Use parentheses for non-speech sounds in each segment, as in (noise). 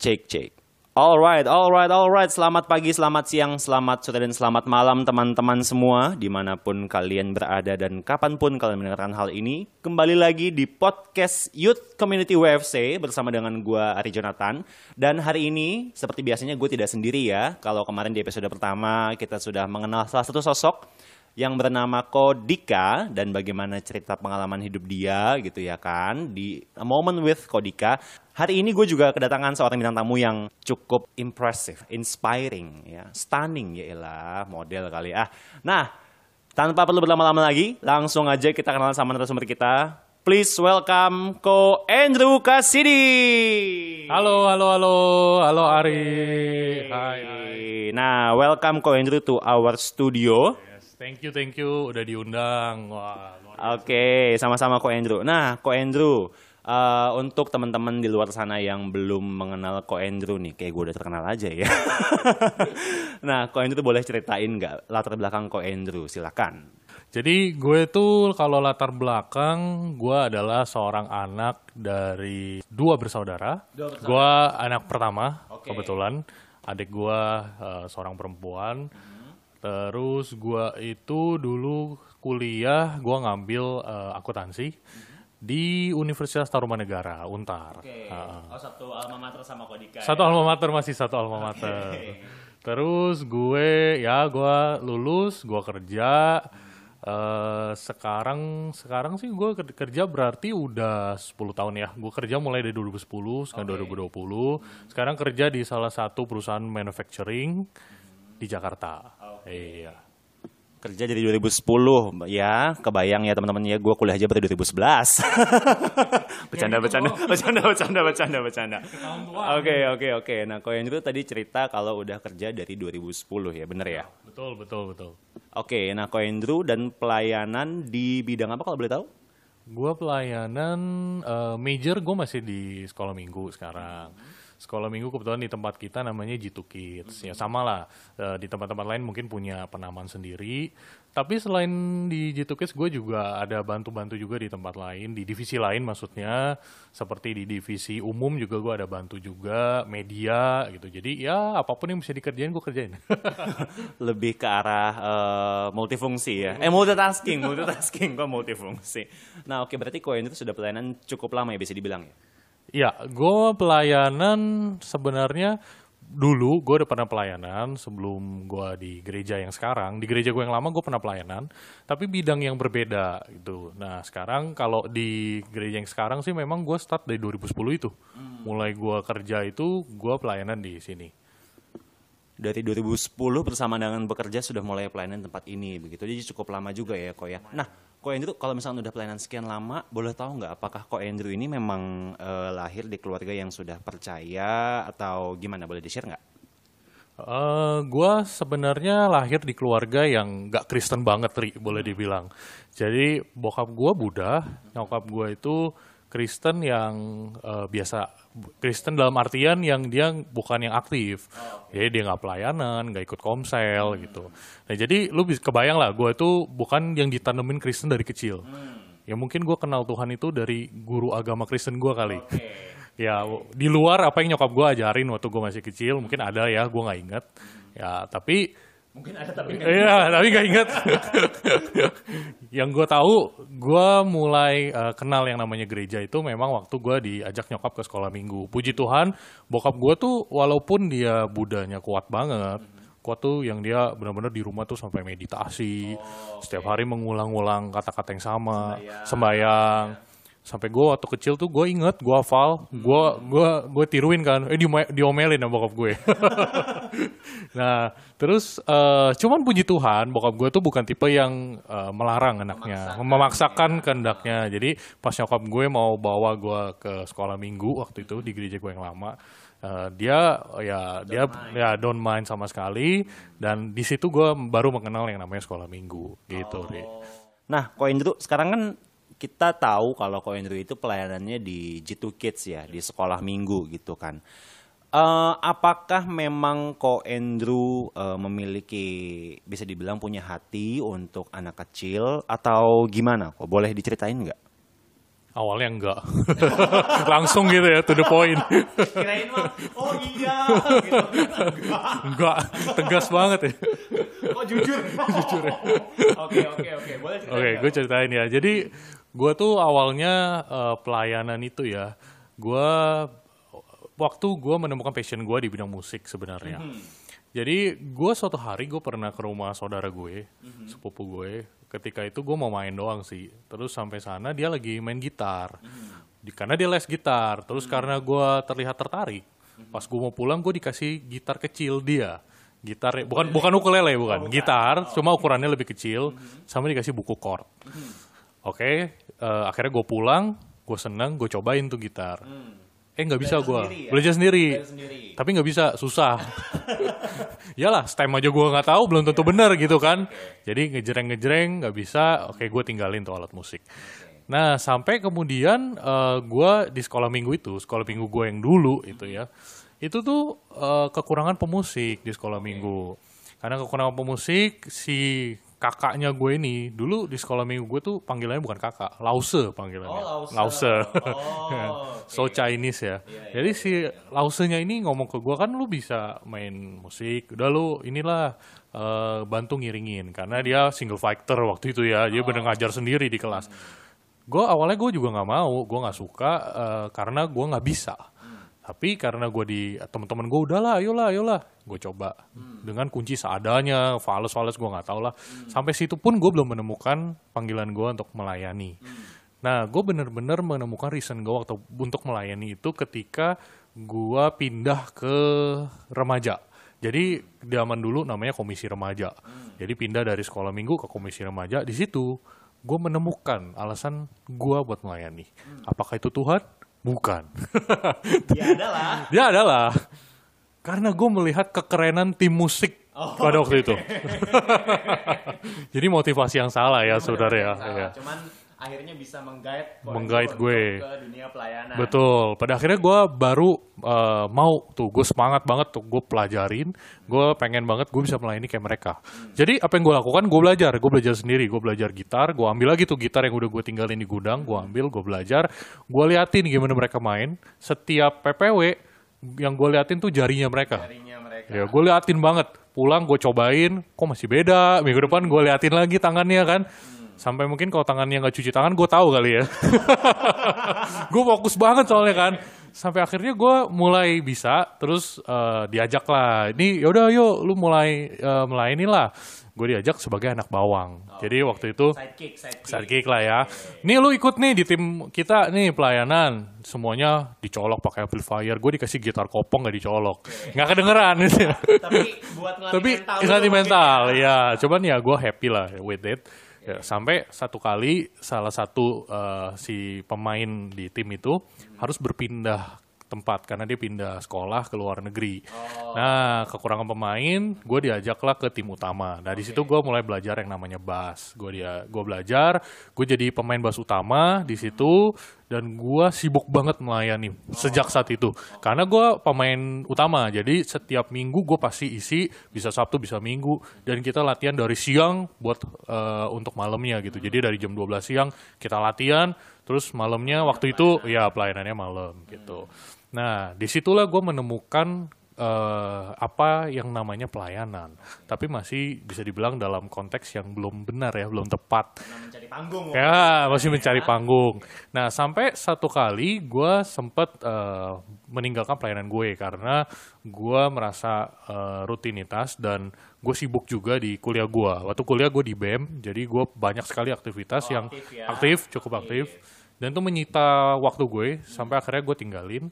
Cek cek. Alright, alright, alright. Selamat pagi, selamat siang, selamat sore, dan selamat malam teman-teman semua di mana pun kalian berada dan kapan pun kalian mendengarkan hal ini. Kembali lagi di podcast Youth Community WFC bersama dengan gua Ari Jonathan. Dan hari ini seperti biasanya gue tidak sendiri ya. Kalau kemarin di episode pertama kita sudah mengenal salah satu sosok yang bernama Kodika dan bagaimana cerita pengalaman hidup dia gitu ya kan di A Moment with Kodika. Hari ini gue juga kedatangan seorang bintang tamu yang cukup impressive, inspiring ya, stunning ya elah model kali ah. Nah, tanpa perlu berlama-lama lagi, langsung aja kita kenalan sama narasumber kita. Please welcome Ko Andrew Cassidy. Halo, halo, halo, halo Ari. Hai, hai. Nah, welcome Ko Andrew to our studio. Thank you, thank you, udah diundang. Wah, Oke, sama-sama Ko Andrew. Nah, Ko Andrew, eh, untuk teman-teman di luar sana yang belum mengenal Ko Andrew nih, kayak gue udah terkenal aja ya. (laughs) nah, Ko Andrew boleh ceritain nggak latar belakang Ko Andrew? Silakan. Jadi gue tuh kalau latar belakang gue adalah seorang anak dari dua bersaudara. Gue anak pertama Oke. kebetulan. Adik gue eh, seorang perempuan. Terus gue itu dulu kuliah gue ngambil eh, akuntansi di Universitas Tarumanegara Untar. Heeh. oh satu alma mater sama Kodika. Satu alma mater masih satu alma mater. Terus gue ya gue lulus, gue kerja. eh sekarang sekarang sih gue ker- kerja berarti udah 10 tahun ya. Gue kerja mulai dari 2010 sekarang 2020. Sekarang kerja di salah satu perusahaan manufacturing di Jakarta. Iya. Kerja dari 2010, ya kebayang ya teman-teman ya, gue kuliah aja berarti 2011. (laughs) bercanda, bercanda, bercanda, bercanda, bercanda, bercanda. Oke, oke, oke. Nah, Ko Andrew tadi cerita kalau udah kerja dari 2010 ya, bener ya? Betul, betul, betul. Oke, nah Ko Andrew dan pelayanan di bidang apa kalau boleh tahu? Gue pelayanan eh, major gue masih di sekolah minggu sekarang. Sekolah minggu kebetulan di tempat kita namanya G2 Kids. Ya sama lah eh, di tempat-tempat lain mungkin punya penamaan sendiri. Tapi selain di G2 Kids gue juga ada bantu-bantu juga di tempat lain, di divisi lain maksudnya. Seperti di divisi umum juga gue ada bantu juga, media gitu. Jadi ya apa pun yang bisa dikerjain gue kerjain. (laughs) Lebih ke arah eh, multifungsi ya? Eh multitasking, multitasking kok multifungsi. Nah oke berarti Ko Andrew sudah pelayanan cukup lama ya bisa dibilang ya? Ya, gue pelayanan sebenarnya dulu gue udah pernah pelayanan sebelum gue di gereja yang sekarang. Di gereja gue yang lama gue pernah pelayanan, tapi bidang yang berbeda gitu. Nah sekarang kalau di gereja yang sekarang sih memang gue start dari 2010 itu. Mulai gue kerja itu gue pelayanan di sini. Dari 2010 bersama dengan bekerja sudah mulai pelayanan tempat ini begitu. Jadi cukup lama juga ya Ko ya. Nah Ko Andrew kalau misalnya udah pelayanan sekian lama boleh tahu nggak apakah Ko Andrew ini memang eh, lahir di keluarga yang sudah percaya atau gimana? Boleh di share nggak? Eh, gua sebenarnya lahir di keluarga yang gak Kristen banget, Ri, boleh dibilang. Jadi bokap gua Buddha, nyokap gua itu Kristen yang eh, biasa, Kristen dalam artian yang dia bukan yang aktif. Jadi dia nggak pelayanan, nggak ikut komsel gitu. Nah jadi lu bisa kebayang lah, gua itu bukan yang ditanemin Kristen dari kecil. Ya mungkin gua kenal Tuhan itu dari guru agama Kristen gua kali. (laughs) Ya, di luar apa yang nyokap gue ajarin waktu gue masih kecil, mungkin ada ya, gue nggak inget. Ya, tapi mungkin ada tapi Iya, tapi gak inget. (laughs) yang gue tahu, gue mulai eh, kenal yang namanya gereja itu memang waktu gue diajak nyokap ke sekolah minggu. Puji Tuhan, bokap gue tuh walaupun dia budanya kuat banget, kuat tuh yang dia benar-benar di rumah tuh sampai meditasi, setiap hari mengulang-ulang kata-kata yang sama, sembayang. Sampai gue waktu kecil tuh gue inget, gue hafal, gue gua gue tiruin kan, eh diome- diomelin sama bokap gue. (laughs) nah, terus eh, cuman puji Tuhan, bokap gue tuh bukan tipe yang eh, melarang anaknya, memaksakan kehendaknya. Jadi pas nyokap gue mau bawa gue ke sekolah minggu waktu itu di gereja gue yang lama, eh, dia ya dia ya don't mind sama sekali. Dan di situ gue baru mengenal yang namanya sekolah minggu gitu. Ri. nah Ko Andrew sekarang kan kita tahu kalau Ko Andrew itu pelayanannya di G2 Kids ya di sekolah minggu gitu kan Eh, apakah memang Ko Andrew eh, memiliki bisa dibilang punya hati untuk anak kecil atau gimana? Kok boleh diceritain nggak? Awalnya enggak. (laughs) Langsung gitu ya, to the point. Kirain mah, oh iya, gitu. enggak, tegas banget ya. Oh jujur. (laughs) jujur. Oke oke oke, boleh cerita. Oke, gue ceritain ya. Jadi gue tuh awalnya eh, pelayanan itu ya. Gue waktu gue menemukan passion gue di bidang musik sebenarnya. Jadi gue suatu hari gue pernah ke rumah saudara gue, sepupu gue. Ketika itu gue mau main doang sih. Terus sampai sana dia lagi main gitar. Di- karena dia les gitar. Terus karena gue terlihat tertarik. Pas gue mau pulang gue dikasih gitar kecil dia. Gitar bukan bukan ukulele bukan, gitar cuma ukurannya lebih kecil sama dikasih buku chord. Oke, eh, akhirnya gue pulang, gue seneng, gue cobain tuh gitar. Eh nggak bisa gue, ya? belajar sendiri. Belajar sendiri. Tapi nggak bisa, susah. (laughs) Yalah, stem aja gue nggak tahu, belum tentu benar gitu kan. Jadi ngejreng-ngejreng nggak bisa, oke gue tinggalin tuh alat musik. Nah sampai kemudian eh, gue di sekolah minggu itu, sekolah minggu gue yang dulu itu ya, itu tuh eh, kekurangan pemusik di sekolah minggu. Karena kekurangan pemusik si kakaknya gue ini dulu di sekolah minggu gue tuh panggilannya bukan kakak, lause panggilannya. Oh, Lause. Oh, (laughs) so Chinese ya. Jadi si Lausenya ini ngomong ke gua kan lu bisa main musik, udah lu inilah eh, bantu ngiringin karena dia single fighter waktu itu ya, dia bener ngajar sendiri di kelas. Gue awalnya gue juga nggak mau, gue nggak suka eh, karena gue nggak bisa. Tapi karena gue di teman-teman gue udahlah, ayolah, ayolah, gue coba dengan kunci seadanya, fales-fales gue nggak tahu lah. Sampai situ pun gue belum menemukan panggilan gue untuk melayani. Nah, gue bener-bener menemukan reason gue waktu untuk melayani itu ketika gue pindah ke remaja. Jadi di zaman dulu namanya komisi remaja. Jadi pindah dari sekolah minggu ke komisi remaja. Di situ gue menemukan alasan gue buat melayani. Apakah itu Tuhan? Bukan. (laughs) Ya adalah. Dia adalah karena gue melihat kekerenan tim musik pada waktu itu. (laughs) Jadi motivasi yang salah ya, saudara ya. Salah, Ya. Cuman akhirnya bisa menggait Menggait gue. ke dunia pelayanan. Betul. Pada akhirnya gue baru eh, mau tuh, gue semangat banget tuh, gue pelajarin, gue pengen banget gue bisa melayani kayak mereka. Jadi apa yang gue lakukan, gue belajar, gue belajar sendiri, gue belajar gitar, gue ambil lagi tuh gitar yang udah gue tinggalin di gudang, gue ambil, gue belajar, gue liatin gimana mereka main. Setiap PPW yang gue liatin tuh jarinya mereka. Jarinya mereka. Ya, gue liatin banget. Pulang gue cobain, kok masih beda. Minggu depan gue liatin lagi tangannya kan. Sampai mungkin kalau tangannya nggak cuci tangan, gue tahu kali ya. (laughs) gue fokus banget soalnya kan. Sampai akhirnya gue mulai bisa, terus eh, diajak lah. Ini yaudah yuk, lu mulai uh, melayani lah. Gue diajak sebagai anak bawang. Jadi waktu itu Sidekick, sidekick. sidekick lah ya. Nih lu ikut nih di tim kita nih pelayanan. Semuanya dicolok pakai amplifier. Gue dikasih gitar kopong nggak dicolok. Nggak kedengeran. (laughs) Tapi (laughs) buat ngelatih Tapi mental. mental, mungkin ya. Cuman ya gue happy lah with it. Ya, sampai satu kali salah satu eh, si pemain di tim itu harus berpindah tempat karena dia pindah sekolah ke luar negeri. Nah, kekurangan pemain, gue diajaklah ke tim utama. Nah, di situ gue mulai belajar yang namanya bass. Gue dia, gue belajar, gue jadi pemain bass utama di situ dan gue sibuk banget melayani sejak saat itu. Karena gue pemain utama, jadi setiap minggu gue pasti isi, bisa Sabtu, bisa Minggu, dan kita latihan dari siang buat eh, untuk malamnya gitu. Jadi dari jam 12 siang kita latihan, terus malamnya waktu itu ya pelayanannya malam gitu. Nah, di situlah gue menemukan eh, apa yang namanya pelayanan, tapi masih bisa dibilang dalam konteks yang belum benar ya, belum tepat. Mencari panggung. Ya, masih mencari panggung. Nah, sampai satu kali gue sempet eh, meninggalkan pelayanan gue karena gue merasa eh, rutinitas dan gue sibuk juga di kuliah gue. Waktu kuliah gue di BEM, jadi gue banyak sekali aktivitas Oh, yang aktif ya. aktif, cukup aktif. Dan itu menyita waktu gue sampai akhirnya gue tinggalin.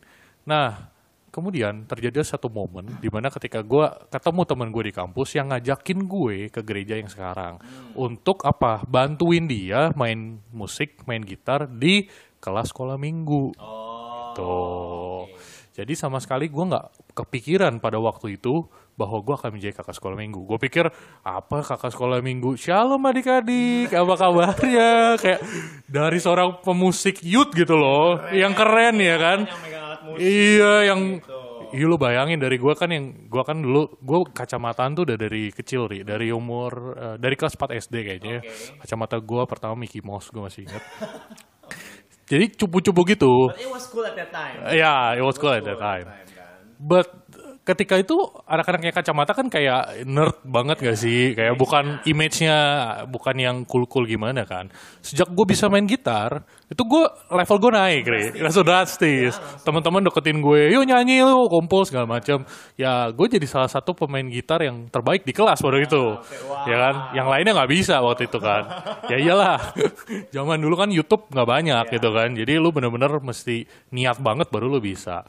Nah, kemudian terjadi satu momen di mana ketika gue ketemu teman gue di kampus yang ngajakin gue ke gereja yang sekarang untuk apa? Bantuin dia main musik, main gitar di kelas sekolah minggu. Oh. Tuh. Jadi sama sekali gue nggak kepikiran pada waktu itu bahwa gue akan menjadi kakak sekolah minggu. Gue pikir apa kakak sekolah minggu? Shalom adik-adik, apa kabarnya? Kayak dari seorang pemusik youth gitu loh, yang keren ya kan? Yang musik. Iya, yang Gitu. Iya lu bayangin dari gua kan yang gua kan dulu gua kacamataan tuh udah dari kecil ri dari umur eh, dari kelas 4 SD kayaknya. Oke. Kacamata gua pertama Mickey Mouse gua masih ingat. jadi cupu-cupu gitu. But it was cool at that time. Ya, it was cool at that time. But ketika itu anak-anak yang kacamata kan kayak nerd banget gak sih? Kayak bukan image-nya bukan yang cool-cool gimana kan. Sejak gue bisa main gitar, itu gue level gue naik, Ri. Langsung drastis. Teman-teman deketin gue, yuk nyanyi lu, kumpul segala macam. Ya, gue jadi salah satu pemain gitar yang terbaik di kelas pada itu. Ya kan? Yang lainnya nggak bisa waktu itu kan. ya iyalah. (laughs) Zaman dulu kan YouTube nggak banyak gitu kan. Jadi lu bener-bener mesti niat banget baru lu bisa.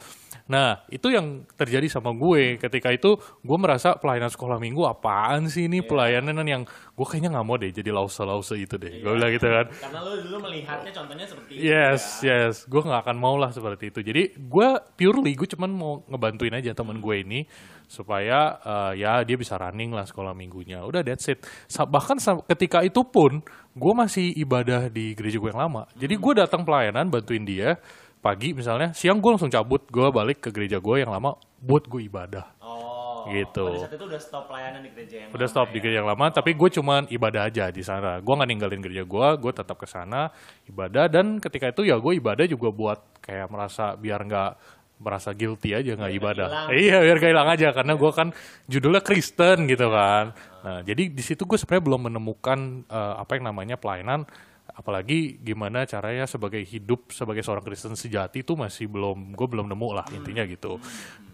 Nah, itu yang terjadi sama gue. Ketika itu, gue merasa pelayanan sekolah minggu apaan sih ini pelayanan yang gue kayaknya nggak mau deh jadi lause-lause itu deh. Gue bilang gitu kan. Karena lu dulu melihatnya contohnya seperti itu. Yes, yes. Gue nggak akan mau lah seperti itu. Jadi gue purely gue cuman mau ngebantuin aja teman gue ini supaya eh, ya dia bisa running lah sekolah minggunya. Udah that's it. Bahkan ketika itu pun gue masih ibadah di gereja gue yang lama. Jadi gue datang pelayanan bantuin dia pagi misalnya, siang gue langsung cabut gue balik ke gereja gue yang lama buat gue ibadah. Oh. Gitu. Pada saat itu udah stop pelayanan di gereja yang Udah lama stop ya? di gereja yang lama, tapi gue cuman ibadah aja di sana. Gue nggak ninggalin gereja gue, gue tetap ke sana ibadah dan ketika itu ya gue ibadah juga buat kayak merasa biar nggak merasa guilty aja nggak ibadah. hilang. Iya biar gak hilang aja karena gue kan judulnya Kristen gitu kan. Nah jadi di situ gue sebenarnya belum menemukan eh, apa yang namanya pelayanan apalagi gimana caranya sebagai hidup sebagai seorang Kristen sejati itu masih belum gue belum nemu lah intinya gitu.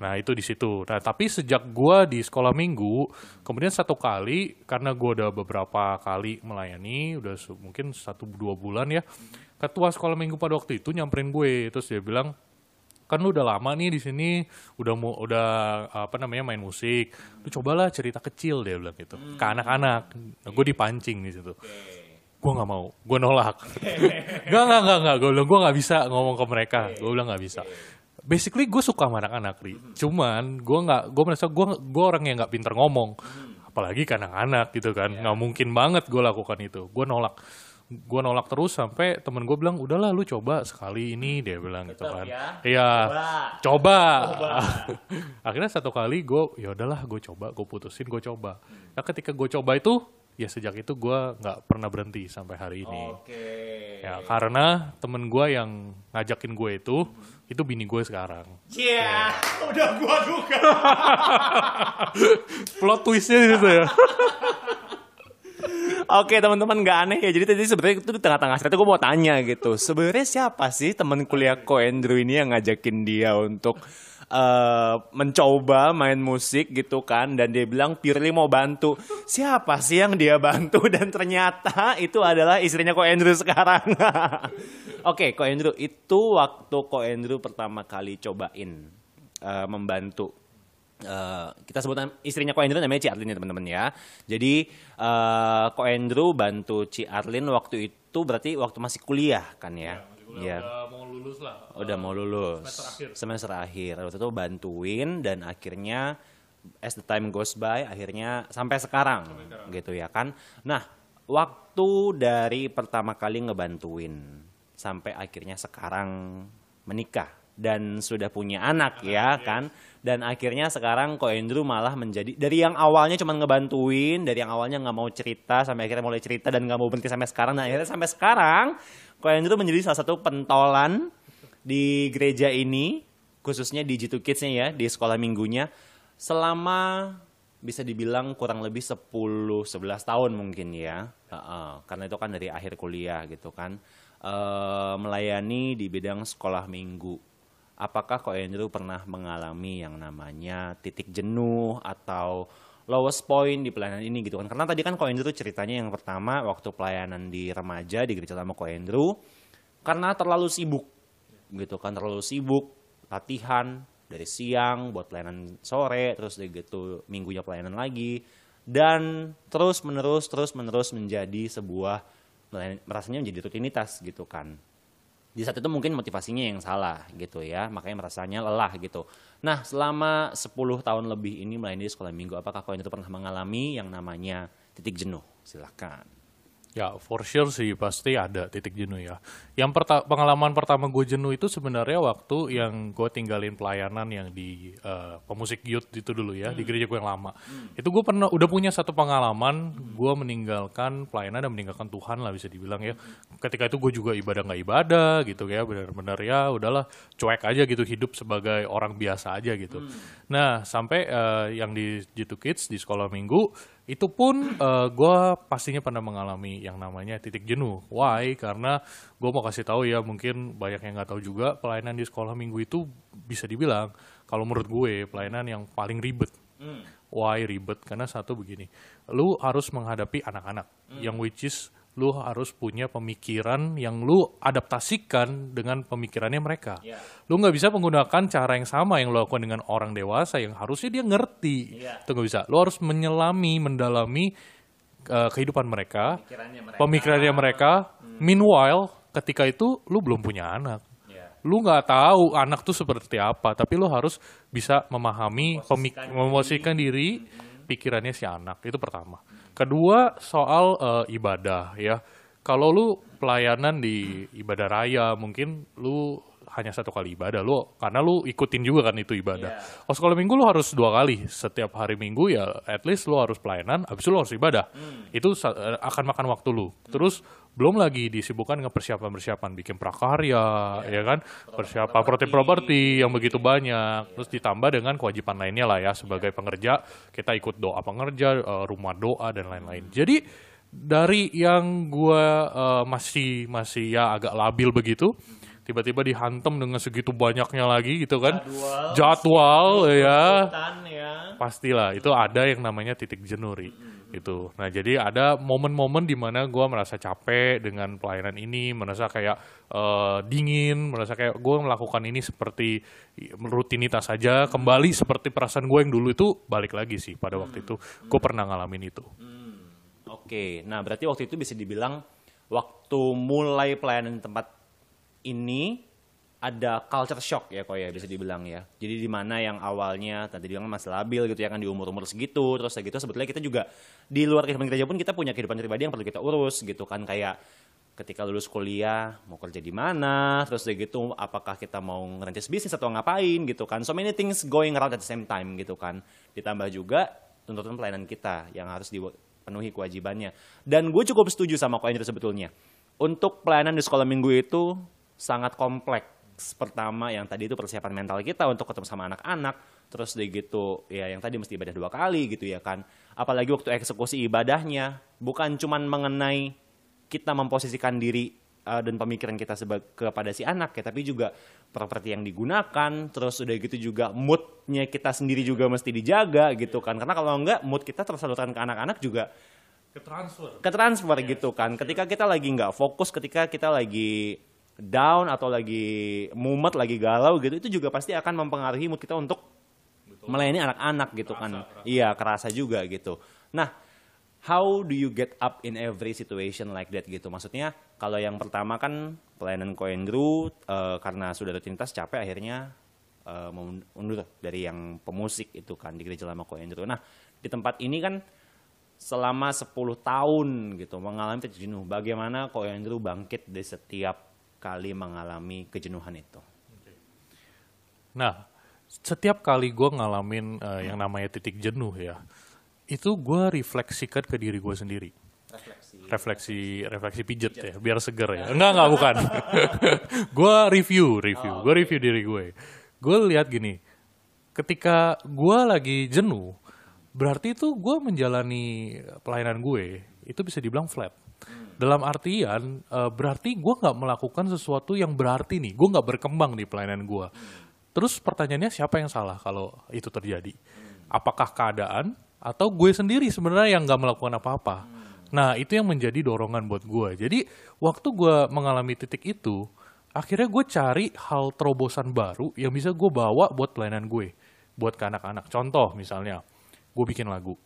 Nah itu di situ. Nah tapi sejak gue di sekolah minggu kemudian satu kali karena gue udah beberapa kali melayani udah mungkin satu dua bulan ya ketua sekolah minggu pada waktu itu nyamperin gue. Terus dia bilang kan lu udah lama nih di sini udah mau udah apa namanya main musik. Lu cobalah cerita kecil dia bilang gitu ke anak-anak. Nah, gue dipancing di situ gue nggak mau. Gue nolak. (laughs) Nggak nggak nggak nggak. Gue bilang gue nggak bisa ngomong ke mereka. Gue bilang nggak bisa. Basically gue suka sama anak-anak ri. Cuman gue nggak gue merasa gue gue orang yang nggak pinter ngomong. Apalagi ke anak-anak gitu kan. Nggak mungkin banget gue lakukan itu. Gue nolak. Gue nolak terus sampai temen gue bilang udahlah lu coba sekali ini dia bilang gitu Tetep kan. ya. iya. Coba. coba, (laughs) akhirnya satu kali gue ya udahlah gue coba. Gue putusin gue coba. Nah ketika gue coba itu ya sejak itu gue nggak pernah berhenti sampai hari ini Oke. ya karena temen gue yang ngajakin gue itu itu bini gue sekarang Iya, (laughs) udah gua duga. (laughs) plot twistnya di situ ya (laughs) Oke teman-teman nggak aneh ya. Jadi tadi sebenarnya itu di tengah-tengah cerita gue mau tanya gitu. Sebenarnya siapa sih teman kuliah Ko Andrew ini yang ngajakin dia untuk eh, mencoba main musik gitu kan? Dan dia bilang purely mau bantu. Siapa sih yang dia bantu? (laughs) Dan ternyata itu adalah istrinya Ko Andrew sekarang. (laughs) Oke, Ko Andrew itu waktu Ko Andrew pertama kali cobain eh, membantu Eh, kita sebut nam- istrinya Ko Andrew namanya Ci Arlin ya teman-teman ya. Jadi eh Ko Andrew bantu Ci Arlin waktu itu berarti waktu masih kuliah kan ya? Iya. udah mau lulus lah Udah mau lulus. semester akhir. Semester akhir. Waktu itu bantuin dan akhirnya as the time goes by akhirnya sampai sekarang, gitu ya kan. Nah, waktu dari pertama kali ngebantuin sampai akhirnya sekarang menikah dan sudah punya anak ya kan. Dan akhirnya sekarang Ko Andrew malah menjadi dari yang awalnya cuma ngebantuin, dari yang awalnya nggak mau cerita sampai akhirnya mulai cerita dan nggak mau berhenti sampai sekarang. Dan akhirnya sampai sekarang Ko Andrew menjadi salah satu pentolan di gereja ini khususnya di G2 Kids-nya ya di sekolah minggunya selama bisa dibilang kurang lebih 10 11 tahun mungkin ya. Karena itu kan dari akhir kuliah gitu kan. Eh, melayani di bidang sekolah minggu. Apakah Ko Andrew pernah mengalami yang namanya titik jenuh atau lowest point di pelayanan ini gitu kan? Karena tadi kan Ko Andrew ceritanya yang pertama waktu pelayanan di remaja di gereja lama Ko Andrew karena terlalu sibuk gitu kan terlalu sibuk latihan dari siang buat pelayanan sore terus gitu minggunya pelayanan lagi dan terus menerus terus menerus menjadi sebuah rasanya menjadi rutinitas gitu kan di saat itu mungkin motivasinya yang salah gitu ya makanya merasanya lelah gitu. Nah selama 10 tahun lebih ini melayani di sekolah minggu apakah kau itu pernah mengalami yang namanya titik jenuh? Silahkan Ya, for sure sih pasti ada titik jenuh ya. Yang perta- pengalaman pertama gue jenuh itu sebenarnya waktu yang gue tinggalin pelayanan yang di eh, pemusik youth itu dulu ya, di gereja gue yang lama. Itu gue pernah udah punya satu pengalaman, gue meninggalkan pelayanan dan meninggalkan Tuhan lah bisa dibilang ya. Ketika itu gue juga ibadah nggak ibadah gitu ya, benar-benar ya udahlah cuek aja gitu hidup sebagai orang biasa aja gitu. Nah sampai eh, yang di G2 Kids di sekolah minggu itu pun gue pastinya pernah mengalami yang namanya titik jenuh. Why? Karena gue mau kasih tahu ya mungkin banyak yang nggak tahu juga pelayanan di sekolah minggu itu bisa dibilang kalau menurut gue pelayanan yang paling ribet. Why ribet? Karena satu begini, lu harus menghadapi anak-anak yang which is lu harus punya pemikiran yang lu adaptasikan dengan pemikirannya mereka. Iya. Lu nggak bisa menggunakan cara yang sama yang lu lakukan dengan orang dewasa yang harusnya dia ngerti. Iya. Itu nggak bisa. Lu harus menyelami, mendalami uh, kehidupan mereka, Pikirannya mereka. pemikirannya mereka. Meanwhile, ketika itu lu belum punya anak. Ya. Lu nggak tahu anak tuh seperti apa, tapi lu harus bisa memahami, pemik- memosisikan diri, pikirannya si anak. Itu pertama. Kedua soal eh, ibadah ya. Kalau lu pelayanan di ibadah raya, mungkin lu hanya satu kali ibadah lu karena lu ikutin juga kan itu ibadah. Kalau sekolah minggu lu harus dua kali setiap hari minggu ya at least lu harus pelayanan, habis itu lu harus ibadah. Itu sa- eh, akan makan waktu lu. Terus belum lagi disibukkan dengan persiapan-persiapan bikin prakarya, ya kan, persiapan properti properti yang begitu banyak, terus ditambah dengan kewajiban lainnya lah ya sebagai pengerja kita ikut doa pengerja, eh, rumah doa dan lain-lain. Jadi dari yang gua eh, masih masih ya agak labil begitu, tiba-tiba dihantam dengan segitu banyaknya lagi gitu kan, jadwal ya. Hutan ya. pastilah itu ada yang namanya titik jenuh Ri. Itu nah jadi ada momen-momen di mana gue merasa capek dengan pelayanan ini merasa kayak eh, dingin merasa kayak gue melakukan ini seperti rutinitas saja kembali seperti perasaan gue yang dulu itu balik lagi sih pada waktu itu. Gue pernah ngalamin itu. Oke, nah berarti waktu itu bisa dibilang waktu mulai pelayanan di tempat ini ada culture shock ya kok ya bisa dibilang ya. Jadi di mana yang awalnya tadi bilang masih labil gitu ya kan di umur-umur segitu terus kayak gitu sebetulnya kita juga di luar kehidupan gereja pun kita punya kehidupan pribadi yang perlu kita urus gitu kan. Kayak ketika lulus kuliah mau kerja di mana terus kayak gitu apakah kita mau ngerintis bisnis atau ngapain gitu kan. So many things going around at the same time gitu kan. Ditambah juga tuntutan pelayanan kita yang harus dipenuhi kewajibannya. Dan gue cukup setuju sama Ko Andrew sebetulnya. Untuk pelayanan di sekolah minggu itu sangat kompleks pertama yang tadi itu persiapan mental kita untuk ketemu sama anak-anak. Terus dari gitu ya yang tadi mesti ibadah dua kali gitu ya kan. Apalagi waktu eksekusi ibadahnya bukan cuman mengenai kita memposisikan diri uh, dan pemikiran kita kepada si anak ya tapi juga properti yang digunakan. Terus udah gitu juga moodnya kita sendiri juga mesti dijaga gitu kan. Karena kalau enggak mood kita tersalurkan ke anak-anak juga ke transfer. Ke transfer gitu kan. Ketika kita lagi nggak fokus, ketika kita lagi down atau lagi mumet, lagi galau gitu, itu juga pasti akan mempengaruhi mood kita untuk melayani anak-anak gitu kan. Iya, kerasa juga gitu. Nah, how do you get up in every situation like that gitu? Maksudnya kalau yang pertama kan pelayanan Ko Andrew eh, karena sudah rutinitas capek akhirnya eh, mundur dari yang pemusik itu kan di gereja lama Ko Andrew. Nah, di tempat ini kan selama 10 tahun gitu mengalami titik jenuh. Bagaimana Ko Andrew bangkit dari setiap kali mengalami kejenuhan itu? Nah, setiap kali gue ngalamin eh, yang namanya titik jenuh ya, itu gue refleksikan ke diri gue sendiri. Refleksi. Refleksi, refleksi pijet ya, biar seger ya. Enggak, enggak, bukan. (laughs) gue review, review. Gue review diri gue. Gue lihat gini, ketika gue lagi jenuh, berarti itu gue menjalani pelayanan gue, itu bisa dibilang flat. Dalam artian, eh, berarti gue nggak melakukan sesuatu yang berarti nih. Gue nggak berkembang di pelayanan gue. Terus pertanyaannya siapa yang salah kalau itu terjadi? Apakah keadaan atau gue sendiri sebenarnya yang nggak melakukan apa-apa? Nah itu yang menjadi dorongan buat gue. Jadi waktu gue mengalami titik itu, akhirnya gue cari hal terobosan baru yang bisa gue bawa buat pelayanan gue, buat ke anak-anak. Contoh misalnya, gue bikin lagu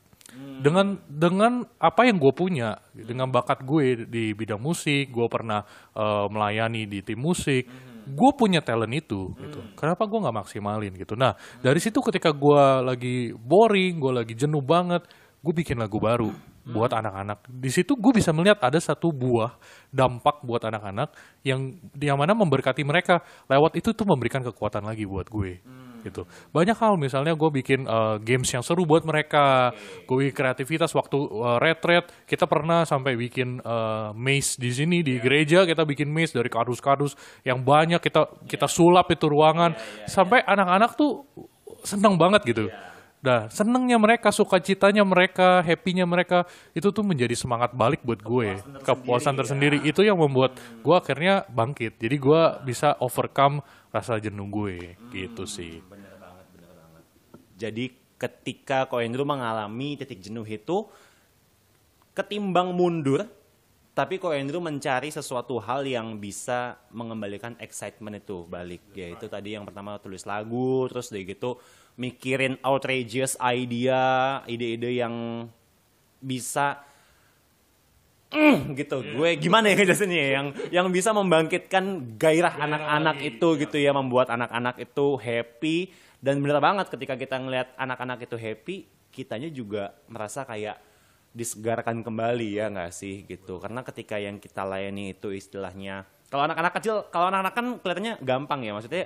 dengan dengan apa yang gue punya dengan bakat gue di bidang musik gue pernah eh, melayani di tim musik gue punya talent itu gitu. Kenapa gue nggak maksimalin gitu? Nah dari situ ketika gue lagi boring gue lagi jenuh banget gue bikin lagu baru buat anak-anak. Di situ gue bisa melihat ada satu buah dampak buat anak-anak yang yang mana memberkati mereka lewat itu tuh memberikan kekuatan lagi buat gue. Gitu. Banyak hal misalnya gue bikin uh, games yang seru buat mereka. Gue bikin kreativitas waktu uh, retret kita pernah sampai bikin uh, maze di sini di gereja kita bikin maze dari kardus-kardus yang banyak kita kita sulap itu ruangan sampai anak-anak tuh senang banget gitu. Nah, senengnya mereka, sukacitanya mereka, happy-nya mereka, itu tuh menjadi semangat balik buat gue. Kepuasan tersendiri. Itu yang membuat gue akhirnya bangkit. Jadi gue bisa overcome rasa jenuh gue. Gitu sih. Jadi ketika Ko Andrew mengalami titik jenuh itu, ketimbang mundur, tapi Ko Andrew mencari sesuatu hal yang bisa mengembalikan excitement itu balik. Yaitu tadi yang pertama tulis lagu, terus dari gitu mikirin outrageous idea, ide-ide yang bisa mm, gitu. Gue gimana ya ngejelasinnya ya? Yang yang bisa membangkitkan gairah anak-anak itu gitu ya, membuat anak-anak itu happy. Dan bener banget ketika kita ngelihat anak-anak itu happy, kitanya juga merasa kayak disegarkan kembali ya nggak sih? Gitu. Karena ketika yang kita layani itu istilahnya kalau anak-anak kecil, kalau anak-anak kan kelihatannya gampang ya. Maksudnya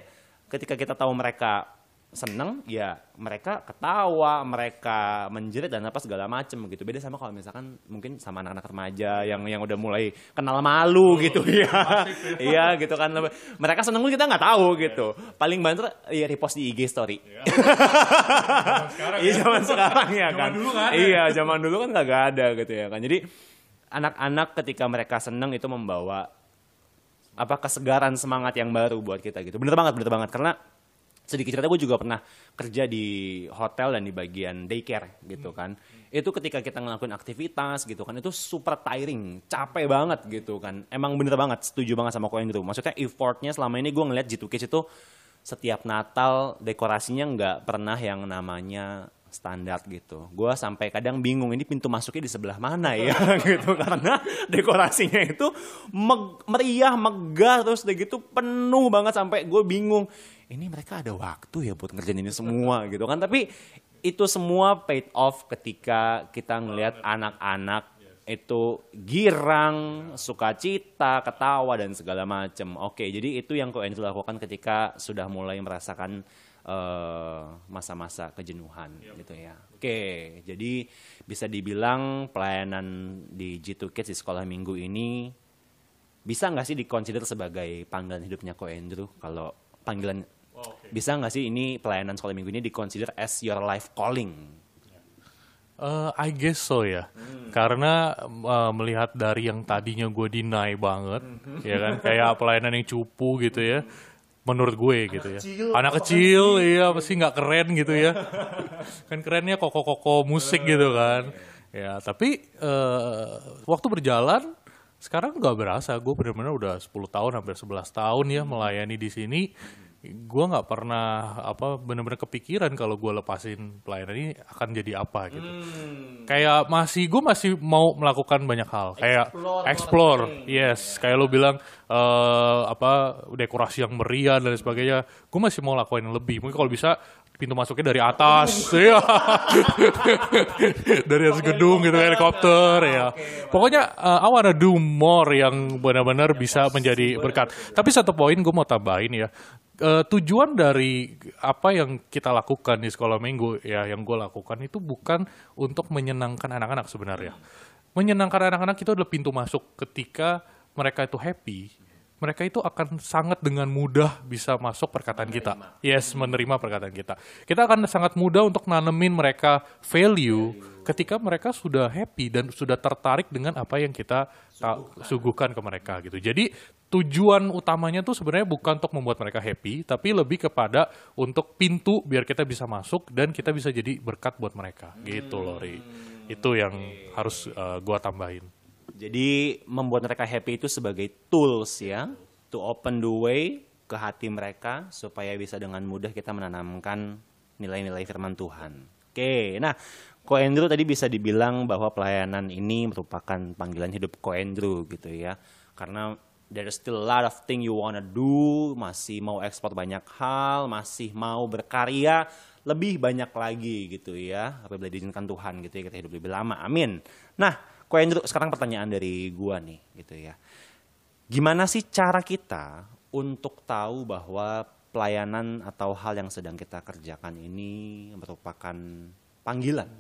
ketika kita tahu mereka seneng ya mereka ketawa mereka menjerit dan apa segala macem gitu. Beda sama kalau misalkan mungkin sama anak-anak remaja yang yang udah mulai kenal malu gitu ya iya. Gitu kan. Mereka seneng kita nggak tahu gitu. Paling banter ya repost di IG story. Iya. (laughs) Zaman sekarang ya. kan. iya zaman dulu kan nggak ada gitu ya kan. Jadi anak-anak ketika mereka seneng itu membawa apa kesegaran semangat yang baru buat kita gitu. Bener banget bener banget. Karena sedikit cerita gue juga pernah kerja di hotel dan di bagian daycare gitu kan. Itu ketika kita ngelakuin aktivitas gitu kan itu super tiring capek banget gitu kan. Emang bener banget setuju banget sama koin itu. Maksudnya effortnya selama ini gue ngeliat G2 Kids itu setiap Natal dekorasinya nggak pernah yang namanya standar gitu. Gue sampai kadang bingung ini pintu masuknya di sebelah mana ya (laughs) gitu. Karena dekorasinya itu meg meriah, megah terus udah gitu penuh banget sampai gue bingung ini mereka ada waktu ya buat ngerjain ini semua gitu kan tapi itu semua paid off ketika kita ngelihat anak-anak itu girang, sukacita, ketawa dan segala macam. Oke, jadi itu yang kau lakukan ketika sudah mulai merasakan masa-masa uh, kejenuhan yep. gitu ya. Oke, jadi bisa dibilang pelayanan di G2 Kids di sekolah minggu ini bisa nggak sih dikonsider sebagai panggilan hidupnya Ko Andrew kalau panggilan oh, okay. bisa nggak sih ini pelayanan sekolah minggu ini dikonsider as your life calling? Uh, I guess so ya, hmm. karena uh, melihat dari yang tadinya gue deny banget, hmm. ya kan, kayak pelayanan yang cupu gitu ya, menurut gue anak gitu ya, kecil, anak kecil, iya pasti nggak keren gitu ya, (laughs) kan kerennya koko-koko musik gitu kan, ya tapi uh, waktu berjalan sekarang nggak berasa, gue benar-benar udah 10 tahun hampir 11 tahun ya melayani di sini gue nggak pernah apa benar-benar kepikiran kalau gue lepasin pelayanan ini akan jadi apa gitu. Hmm. Kayak masih gue masih mau melakukan banyak hal. Kayak explore, explore. yes, kayak lo bilang uh, apa dekorasi yang meriah dan sebagainya. Gue masih mau lakuin yang lebih. Mungkin kalau bisa pintu masuknya dari atas. (laughs) Ya dari atas gedung gitu helikopter. ya pokoknya uh, I wanna do more yang benar-benar bisa menjadi berkat. Tapi satu poin gue mau tambahin ya uh, tujuan dari apa yang kita lakukan di sekolah minggu ya yang gue lakukan itu bukan untuk menyenangkan anak-anak sebenarnya menyenangkan anak-anak itu adalah pintu masuk ketika mereka itu happy mereka itu akan sangat dengan mudah bisa masuk perkataan menerima. kita. Yes, menerima perkataan kita. Kita akan sangat mudah untuk nanemin mereka value, value ketika mereka sudah happy dan sudah tertarik dengan apa yang kita suguhkan, suguhkan ke mereka gitu. Jadi tujuan utamanya tuh sebenarnya bukan untuk membuat mereka happy, tapi lebih kepada untuk pintu biar kita bisa masuk dan kita bisa jadi berkat buat mereka. Hmm. Gitu Lori. Itu yang okay. harus uh, gua tambahin. Jadi membuat mereka happy itu sebagai tools ya, to open the way ke hati mereka supaya bisa dengan mudah kita menanamkan nilai-nilai firman Tuhan. Oke, nah Ko Andrew tadi bisa dibilang bahwa pelayanan ini merupakan panggilan hidup Ko Andrew gitu ya. Karena there is still a lot of thing you wanna do, masih mau ekspor banyak hal, masih mau berkarya lebih banyak lagi gitu ya. Apabila diizinkan Tuhan gitu ya kita hidup lebih lama. Amin. Nah Ko Andrew sekarang pertanyaan dari gua nih gitu ya. Gimana sih cara kita untuk tahu bahwa pelayanan atau hal yang sedang kita kerjakan ini merupakan panggilan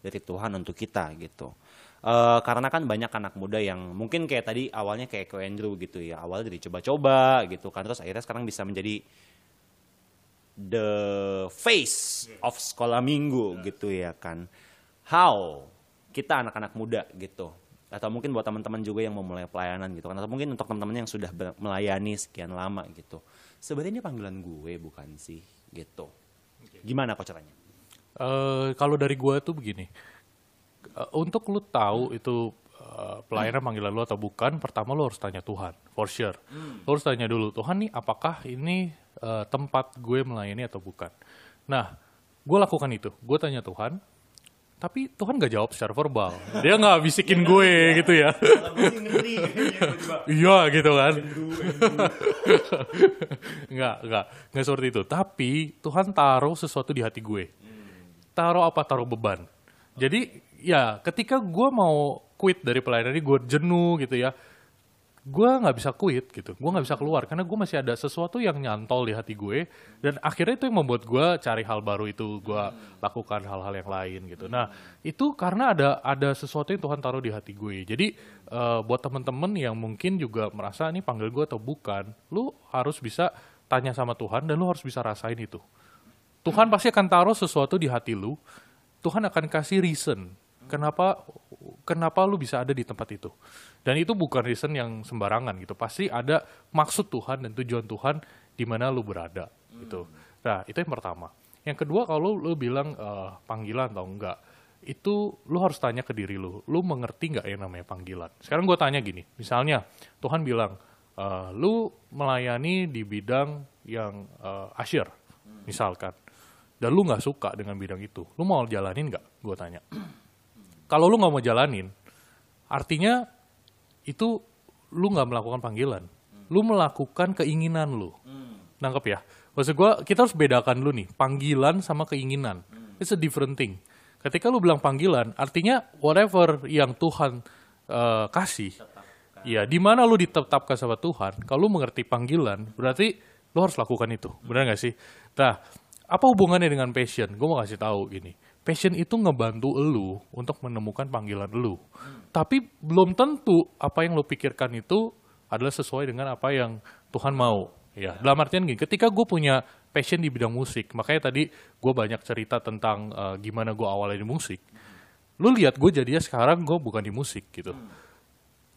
dari Tuhan untuk kita gitu Eh, karena kan banyak anak muda yang mungkin kayak tadi awalnya kayak Ko Andrew gitu ya awalnya dari coba-coba gitu kan terus akhirnya sekarang bisa menjadi the face of sekolah minggu gitu ya kan. How kita anak-anak muda gitu atau mungkin buat teman-teman juga yang mau mulai pelayanan gitu kan atau mungkin untuk teman-teman yang sudah melayani sekian lama gitu. Sebenarnya ini panggilan gue bukan sih gitu. Gimana kok caranya Eh, kalau dari gue tuh begini, Eh, untuk lu tahu itu eh, pelayanan panggilan lu atau bukan, pertama lu harus tanya Tuhan, for sure. Lu harus tanya dulu, Tuhan nih apakah ini eh, tempat gue melayani atau bukan. Nah, gue lakukan itu, gue tanya Tuhan, tapi Tuhan gak jawab secara verbal. Dia nggak bisikin gue gitu ya. Iya gitu kan. Enggak, enggak. Enggak seperti itu. Tapi Tuhan taruh sesuatu di hati gue. Taruh apa? Taruh beban. Jadi ya ketika gue mau quit dari pelayanan ini, gue jenuh gitu ya. Gue nggak bisa quit gitu. Gue nggak bisa keluar karena gue masih ada sesuatu yang nyantol di hati gue. Dan akhirnya itu yang membuat gue cari hal baru itu. Gue lakukan hal-hal yang lain gitu. Nah itu karena ada ada sesuatu yang Tuhan taruh di hati gue. Jadi eh, buat temen-temen yang mungkin juga merasa ini panggil gue atau bukan, lu harus bisa tanya sama Tuhan dan lu harus bisa rasain itu. Tuhan pasti akan taruh sesuatu di hati lu. Tuhan akan kasih reason kenapa kenapa lu bisa ada di tempat itu. Dan itu bukan reason yang sembarangan gitu. Pasti ada maksud Tuhan dan tujuan Tuhan di mana lu berada gitu. Nah, itu yang pertama. Yang kedua kalau lu bilang eh, panggilan atau enggak, itu lu harus tanya ke diri lu. Lu mengerti nggak yang namanya panggilan? Sekarang gue tanya gini, misalnya Tuhan bilang, eh, lu melayani di bidang yang eh, asyir, misalkan. Dan lu nggak suka dengan bidang itu, lu mau jalanin nggak? Gue tanya. Kalau lu nggak mau jalanin, artinya itu lu nggak melakukan panggilan. Lu melakukan keinginan lu. Nangkep ya? Maksud gue, kita harus bedakan dulu nih, panggilan sama keinginan. It's a different thing. Ketika lu bilang panggilan, artinya whatever yang Tuhan eh, kasih, ya di mana lu ditetapkan sama Tuhan, kalau lu mengerti panggilan, berarti lu harus lakukan itu. Benar nggak sih? Nah, apa hubungannya dengan passion? Gue mau kasih tahu gini. Passion itu ngebantu lu untuk menemukan panggilan lu. Tapi belum tentu apa yang lu pikirkan itu adalah sesuai dengan apa yang Tuhan mau. Ya, dalam artian gini, ketika gue punya passion di bidang musik, makanya tadi gue banyak cerita tentang eh, gimana gue awalnya di musik. Lu lihat gue jadinya sekarang gue bukan di musik gitu.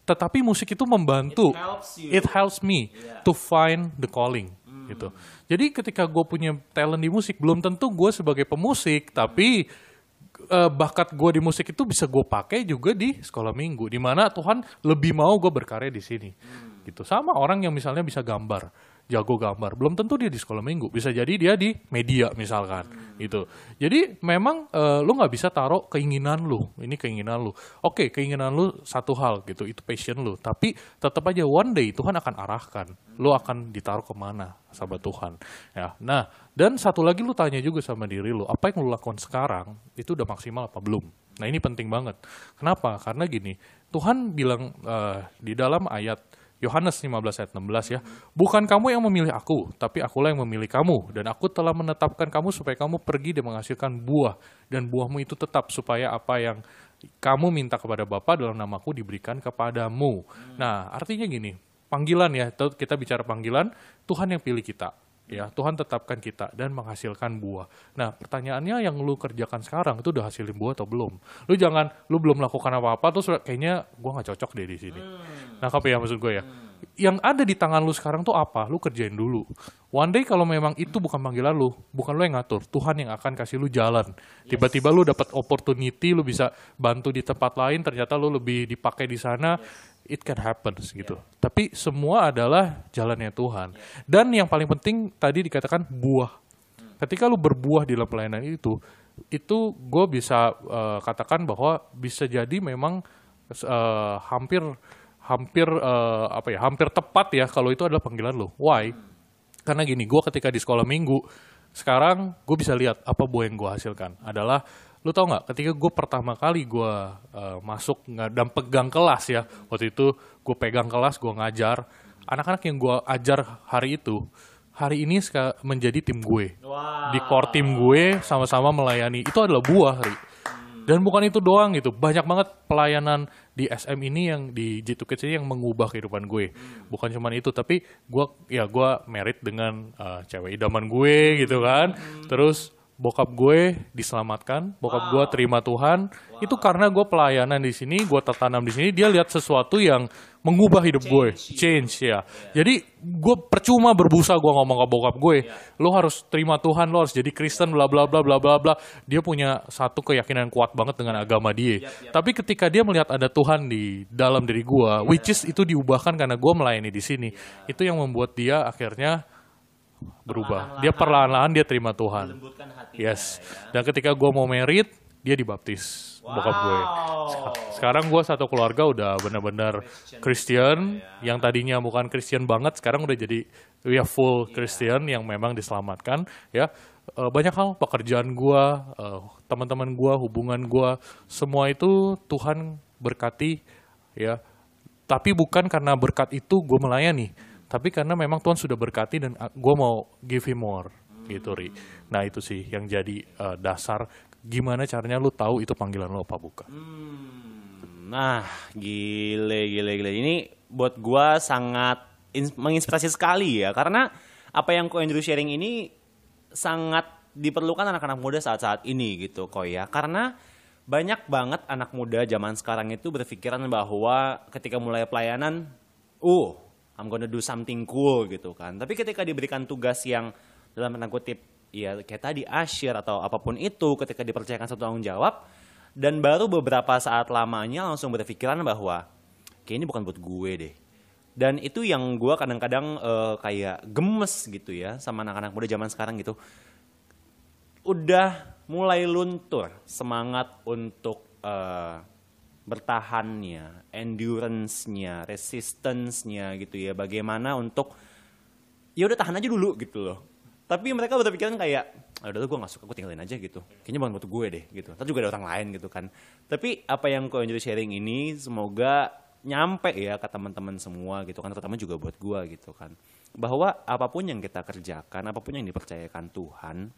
Tetapi musik itu membantu. It helps you. It helps me to find the calling gitu. Jadi ketika gue punya talent di musik, belum tentu gue sebagai pemusik, tapi eh, bakat gue di musik itu bisa gue pakai juga di sekolah minggu, di mana Tuhan lebih mau gue berkarya di sini. Gitu. Sama orang yang misalnya bisa gambar, jago gambar, belum tentu dia di sekolah minggu, bisa jadi dia di media misalkan, gitu. Jadi memang eh, lu nggak bisa taruh keinginan lu, ini keinginan lu. Oke, keinginan lu satu hal gitu, itu passion lu. Tapi tetap aja one day Tuhan akan arahkan, lu akan ditaruh ke mana, sahabat Tuhan. Ya, nah dan satu lagi lu tanya juga sama diri lu, apa yang lu lakukan sekarang itu udah maksimal apa belum? Nah ini penting banget. Kenapa? Karena gini, Tuhan bilang eh, di dalam ayat Yohanes 15 ayat 16 ya, bukan kamu yang memilih aku, tapi akulah yang memilih kamu, dan aku telah menetapkan kamu supaya kamu pergi dan menghasilkan buah, dan buahmu itu tetap supaya apa yang kamu minta kepada Bapa dalam namaku diberikan kepadamu. Nah, artinya gini, panggilan ya, kita bicara panggilan, Tuhan yang pilih kita. Ya, Tuhan tetapkan kita dan menghasilkan buah. Nah, pertanyaannya yang lu kerjakan sekarang itu udah hasilin buah atau belum? Lu jangan lu belum melakukan apa-apa terus kayaknya gua nggak cocok deh di sini. Nah, apa ya maksud gue ya? Yang ada di tangan lu sekarang tuh apa? Lu kerjain dulu. One day kalau memang itu bukan panggilan lu, bukan lu yang ngatur, Tuhan yang akan kasih lu jalan. Tiba-tiba lu dapat opportunity, lu bisa bantu di tempat lain, ternyata lu lebih dipakai di sana. It can happen gitu. Tapi semua adalah jalannya Tuhan. Dan yang paling penting tadi dikatakan buah. Ketika lu berbuah di dalam pelayanan itu, itu gue bisa eh, katakan bahwa bisa jadi memang eh, hampir hampir eh, apa ya hampir tepat ya kalau itu adalah panggilan lo. Why? Karena gini, gue ketika di sekolah minggu sekarang gue bisa lihat apa buah yang gue hasilkan adalah lu tau nggak ketika gue pertama kali gue uh, masuk nggak dan pegang kelas ya waktu itu gue pegang kelas gue ngajar. Anak-anak yang gue ajar hari itu hari ini menjadi tim gue. Di core tim gue sama-sama melayani. Itu adalah buah Ri. dan bukan itu doang gitu banyak banget pelayanan di SM ini yang di G2 Kids ini yang mengubah kehidupan gue. Bukan cuma itu tapi gue ya gue merit dengan uh, cewek idaman gue gitu kan. Terus bokap gue diselamatkan bokap gue terima Tuhan. Itu karena gue pelayanan di sini gue tertanam di sini dia lihat sesuatu yang mengubah hidup gue. change ya. Jadi gue percuma berbusa gue ngomong ke bokap gue. Lo harus terima Tuhan lo harus jadi Kristen bla bla bla bla bla bla. Dia punya satu keyakinan kuat banget dengan agama dia. Tapi ketika dia melihat ada Tuhan di dalam diri gue which is itu diubahkan karena gue melayani di sini. Itu yang membuat dia akhirnya berubah dia perlahan-lahan dia terima Tuhan Lembutkan hati. Yes. Dan ketika gue mau merit, dia dibaptis bokap gue. Sek- Sekarang gue satu keluarga udah benar-benar Christian, yang tadinya bukan Christian banget, sekarang udah jadi ya full Christian yang memang diselamatkan. Ya Eh, banyak hal pekerjaan gue, eh, teman-teman gue, hubungan gue, semua itu Tuhan berkati. Ya, tapi bukan karena berkat itu gue melayani, tapi karena memang Tuhan sudah berkati dan gue mau give him more gitu ri. Nah itu sih yang jadi eh, dasar gimana caranya lu tahu itu panggilan lu apa bukan. Hmm, Nah, gile, gile, gile. Ini buat gua sangat ins- menginspirasi sekali ya, karena apa yang Ko Andrew sharing ini sangat diperlukan anak-anak muda saat-saat ini gitu, Ko ya. Karena banyak banget anak muda zaman sekarang itu berpikiran bahwa ketika mulai pelayanan, uh, I'm gonna do something cool gitu kan. Tapi ketika diberikan tugas yang dalam tanda kutip ya kayak tadi asyir atau apa pun itu ketika dipercayakan satu tanggung jawab dan baru beberapa saat lamanya langsung berpikiran bahwa kayak ini bukan buat gue deh. Dan itu yang gue kadang-kadang eh, kayak gemes gitu ya sama anak-anak muda zaman sekarang gitu. Udah mulai luntur semangat untuk eh, bertahannya, endurance-nya, resistance-nya gitu ya. Bagaimana untuk ya udah tahan aja dulu gitu loh. Tapi mereka berpikiran kayak, ah, udah gue gak suka, gue tinggalin aja gitu. Kayaknya bukan buat gue deh gitu. Tapi juga ada orang lain gitu kan. Tapi apa yang kau enjoy sharing ini semoga nyampe ya ke teman-teman semua gitu kan. Terutama juga buat gue gitu kan. Bahwa apa pun yang kita kerjakan, apa pun yang dipercayakan Tuhan,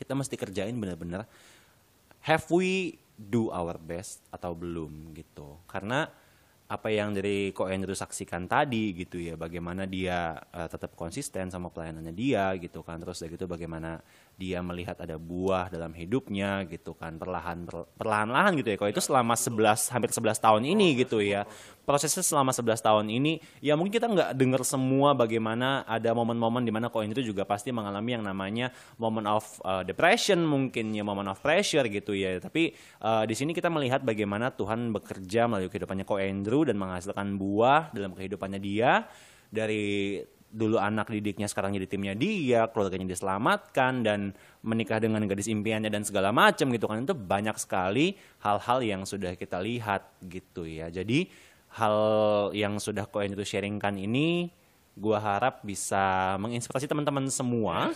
kita mesti kerjain bener-bener have we do our best atau belum gitu. Karena apa yang dari Ko Andrew saksikan tadi gitu ya bagaimana dia eh, tetap konsisten sama pelayanannya dia gitu kan. Terus dari itu bagaimana dia melihat ada buah dalam hidupnya gitu kan perlahan per- perlahan-lahan gitu ya kalau itu selama 11 hampir 11 tahun ini gitu ya prosesnya selama 11 tahun ini ya mungkin kita nggak dengar semua bagaimana ada momen-momen di mana Ko Andrew juga pasti mengalami yang namanya moment of uh, depression mungkin ya moment of pressure gitu ya. Tapi uh, di sini kita melihat bagaimana Tuhan bekerja melalui kehidupannya Ko Andrew dan menghasilkan buah dalam kehidupannya dia. Dari dulu anak didiknya sekarang jadi timnya dia keluarganya diselamatkan dan menikah dengan gadis impiannya dan segala macam gitu kan. Itu banyak sekali hal-hal yang sudah kita lihat gitu ya. Jadi hal yang sudah Ko Andrew sharingkan ini gua harap bisa menginspirasi teman-teman semua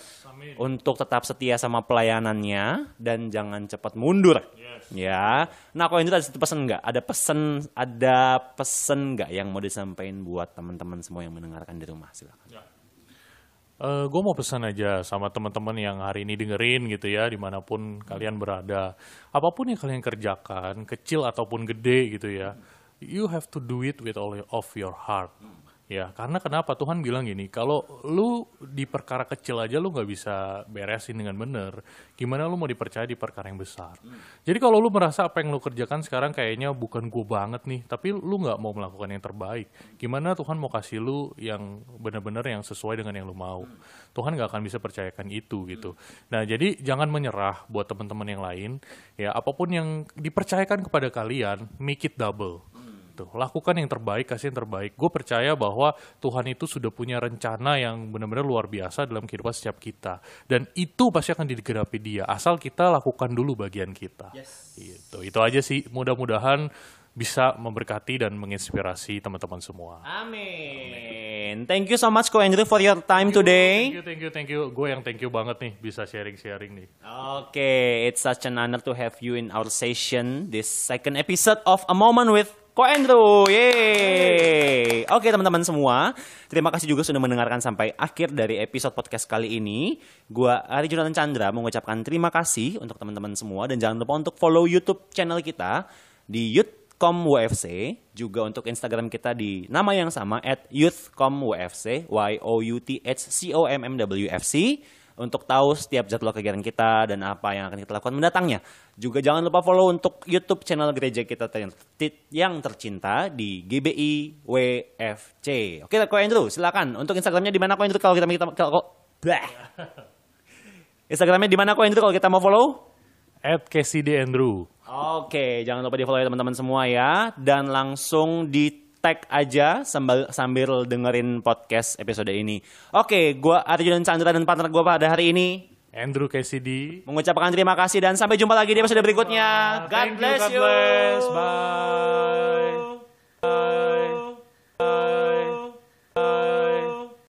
untuk tetap setia sama pelayanannya dan jangan cepat mundur. Ya. Nah, kalau ini ada satu pesan nggak? Ada pesan ada pesan nggak yang mau disampaikan buat teman-teman semua yang mendengarkan di rumah? Silakan. gue mau pesan aja sama teman-teman yang hari ini dengerin gitu ya di mana pun kalian berada apa pun yang kalian kerjakan kecil ataupun gede gitu ya you have to do it with all of your heart. Ya karena kenapa? Tuhan bilang gini kalau lu di perkara kecil aja lu nggak bisa beresin dengan bener gimana lu mau dipercaya di perkara yang besar? Jadi kalau lu merasa apa yang lu kerjakan sekarang kayaknya bukan gue banget nih tapi lu nggak mau melakukan yang terbaik gimana Tuhan mau kasih lu yang benar-benar yang sesuai dengan yang lu mau? Tuhan nggak akan bisa percayakan itu gitu. Nah jadi jangan menyerah buat teman-teman yang lain. Ya apa pun yang dipercayakan kepada kalian make it double Tuh, lakukan yang terbaik, kasih yang terbaik. Gue percaya bahwa Tuhan itu sudah punya rencana yang benar-benar luar biasa dalam kehidupan setiap kita. Dan itu pasti akan digeраpi dia, asal kita lakukan dulu bagian kita. Gitu. Itu aja sih, mudah-mudahan bisa memberkati dan menginspirasi teman-teman semua. Amin. Thank you so much Ko Andrew for your time today. Thank you, thank you, thank you. Gue yang thank you banget nih bisa sharing-sharing nih. Okay, it's such an honor to have you in our session, this second episode of A Moment with Ko Andrew. Yeay. Oke teman-teman semua, terima kasih juga sudah mendengarkan sampai akhir dari episode podcast kali ini. Gua Ari Jonathan Chandra mengucapkan terima kasih untuk teman-teman semua dan jangan lupa untuk follow YouTube channel kita di Youthcom WFC, juga untuk Instagram kita di nama yang sama at Youthcom WFC, Y O U T H C O M M W F C untuk tahu setiap jadwal kegiatan kita dan apa yang akan kita lakukan mendatangnya. Juga jangan lupa follow untuk YouTube channel gereja kita yang tercinta di GBI WFC. Oke, Ko Andrew, silakan. Untuk Instagramnya di mana Ko Andrew kalau kita kita kalau Blah. Instagramnya di mana Ko Andrew kalau kita mau follow? At Casey. Andrew. Oke, jangan lupa di follow ya teman-teman semua ya dan langsung di tag aja sambil sambil dengerin podcast episode ini. Oke, gua Arjun Chandra dan partner gua pada hari ini Andrew Casey D. mengucapkan terima kasih dan sampai jumpa lagi di episode berikutnya. God Thank you, bless God you. bless. Bye. Bye.